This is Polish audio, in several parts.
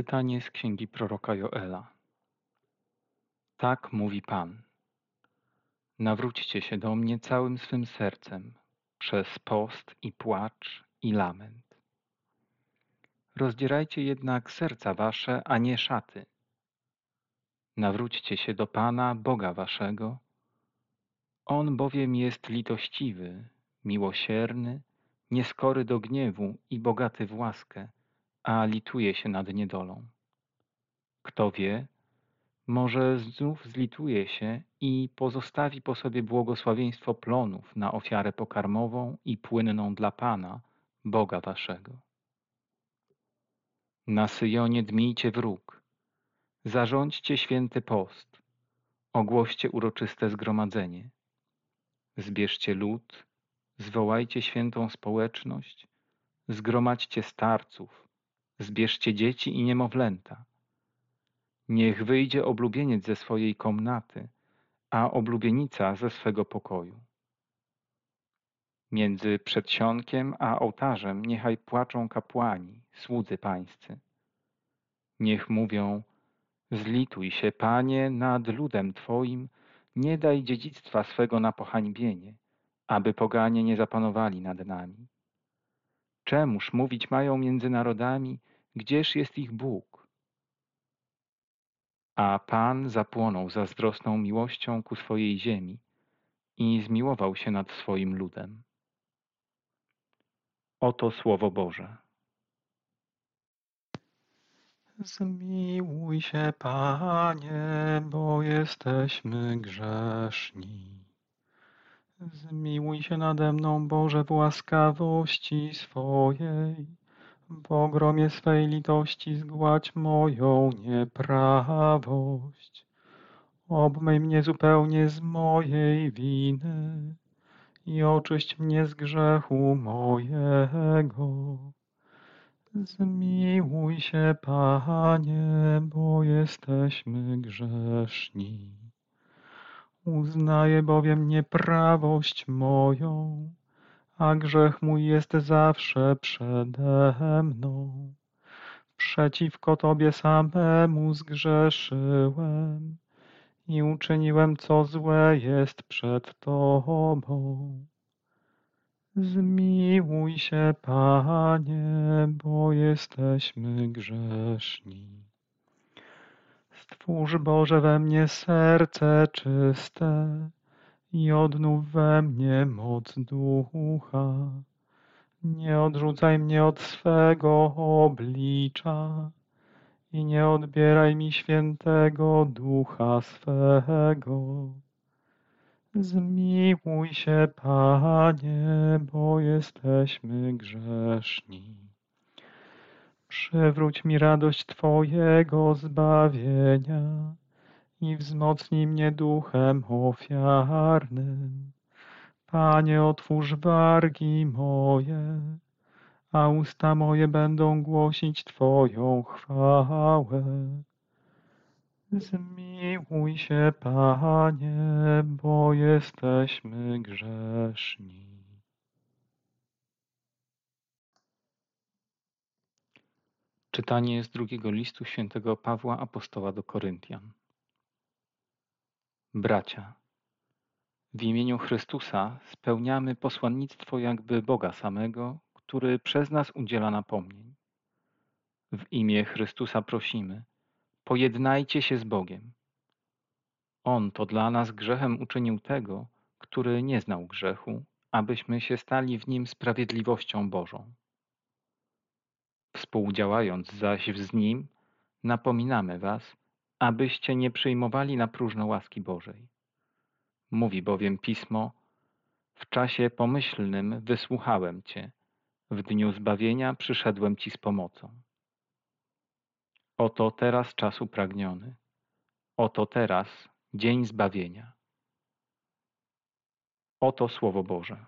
Czytanie z księgi proroka Joela. Tak mówi Pan. Nawróćcie się do mnie całym swym sercem, przez post i płacz i lament. Rozdzierajcie jednak serca wasze, a nie szaty. Nawróćcie się do Pana, Boga waszego. On bowiem jest litościwy, miłosierny, nieskory do gniewu i bogaty w łaskę, a lituje się nad niedolą. Kto wie, może znów zlituje się i pozostawi po sobie błogosławieństwo plonów na ofiarę pokarmową i płynną dla Pana, Boga waszego. Na Syjonie dmijcie wróg, zarządźcie święty post, ogłoście uroczyste zgromadzenie. Zbierzcie lud, zwołajcie świętą społeczność, zgromadźcie starców, zbierzcie dzieci i niemowlęta. Niech wyjdzie oblubieniec ze swojej komnaty, a oblubienica ze swego pokoju. Między przedsionkiem a ołtarzem niechaj płaczą kapłani, słudzy pańscy. Niech mówią, zlituj się, Panie, nad ludem Twoim, nie daj dziedzictwa swego na pohańbienie, aby poganie nie zapanowali nad nami. Czemuż mówić mają między narodami, gdzież jest ich Bóg? A Pan zapłonął zazdrosną miłością ku swojej ziemi i zmiłował się nad swoim ludem. Oto Słowo Boże. Zmiłuj się, Panie, bo jesteśmy grzeszni. Zmiłuj się nade mną, Boże, w łaskawości swojej. W ogromie swej litości zgładź moją nieprawość. Obmyj mnie zupełnie z mojej winy i oczyść mnie z grzechu mojego. Zmiłuj się, Panie, bo jesteśmy grzeszni. Uznaję bowiem nieprawość moją, a grzech mój jest zawsze przede mną. Przeciwko Tobie samemu zgrzeszyłem i uczyniłem, co złe jest przed Tobą. Zmiłuj się, Panie, bo jesteśmy grzeszni. Stwórz Boże we mnie serce czyste i odnów we mnie moc ducha. Nie odrzucaj mnie od swego oblicza i nie odbieraj mi świętego ducha swego. Zmiłuj się, Panie, bo jesteśmy grzeszni. Przywróć mi radość Twojego zbawienia i wzmocnij mnie duchem ofiarnym. Panie, otwórz wargi moje, a usta moje będą głosić Twoją chwałę. Zmiłuj się, Panie, bo jesteśmy grzeszni. Czytanie z drugiego listu świętego Pawła Apostoła do Koryntian. Bracia, w imieniu Chrystusa spełniamy posłannictwo jakby Boga samego, który przez nas udziela napomnień. W imię Chrystusa prosimy, pojednajcie się z Bogiem. On to dla nas grzechem uczynił tego, który nie znał grzechu, abyśmy się stali w nim sprawiedliwością Bożą. Współdziałając zaś z nim, napominamy was, abyście nie przyjmowali na próżno łaski Bożej. Mówi bowiem Pismo, w czasie pomyślnym wysłuchałem Cię, w dniu zbawienia przyszedłem Ci z pomocą. Oto teraz czas upragniony, oto teraz dzień zbawienia. Oto Słowo Boże.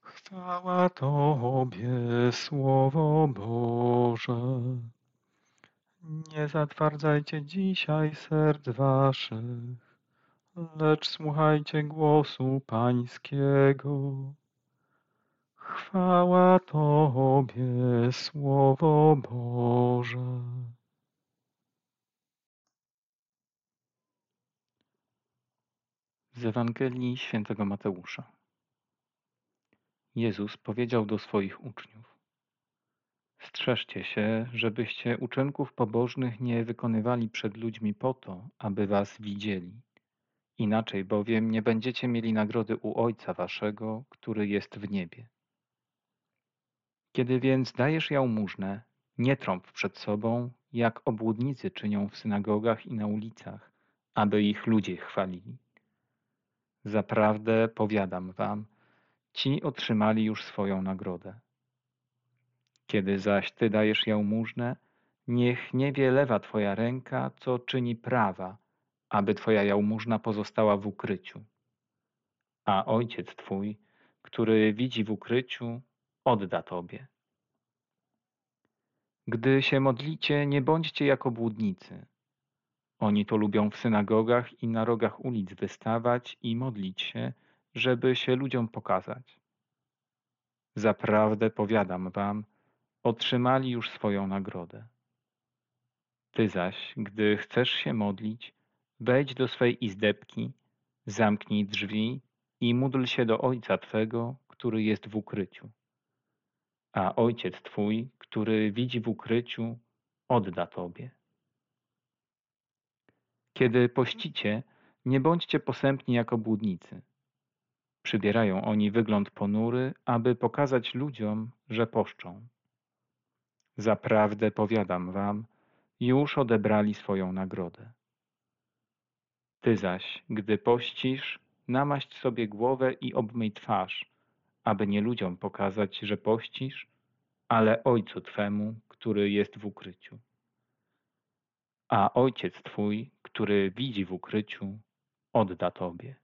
Chwała Tobie, Słowo Boże. Nie zatwardzajcie dzisiaj serc waszych, lecz słuchajcie głosu Pańskiego. Chwała Tobie, Słowo Boże. Z Ewangelii Świętego Mateusza. Jezus powiedział do swoich uczniów: Strzeżcie się, żebyście uczynków pobożnych nie wykonywali przed ludźmi po to, aby was widzieli. Inaczej bowiem nie będziecie mieli nagrody u Ojca waszego, który jest w niebie. Kiedy więc dajesz jałmużnę, nie trąb przed sobą, jak obłudnicy czynią w synagogach i na ulicach, aby ich ludzie chwalili. Zaprawdę powiadam wam, ci otrzymali już swoją nagrodę. Kiedy zaś ty dajesz jałmużnę, niech nie wie lewa twoja ręka, co czyni prawa, aby twoja jałmużna pozostała w ukryciu. A ojciec twój, który widzi w ukryciu, odda tobie. Gdy się modlicie, nie bądźcie jak obłudnicy. Oni to lubią w synagogach i na rogach ulic wystawać i modlić się, żeby się ludziom pokazać. Zaprawdę powiadam wam, otrzymali już swoją nagrodę. Ty zaś, gdy chcesz się modlić, wejdź do swej izdebki, zamknij drzwi i módl się do Ojca Twego, który jest w ukryciu. A Ojciec Twój, który widzi w ukryciu, odda Tobie. Kiedy pościcie, nie bądźcie posępni jako błudnicy. Przybierają oni wygląd ponury, aby pokazać ludziom, że poszczą. Zaprawdę powiadam wam, już odebrali swoją nagrodę. Ty zaś, gdy pościsz, namaść sobie głowę i obmyj twarz, aby nie ludziom pokazać, że pościsz, ale Ojcu Twemu, który jest w ukryciu. A Ojciec Twój, który widzi w ukryciu, odda Tobie.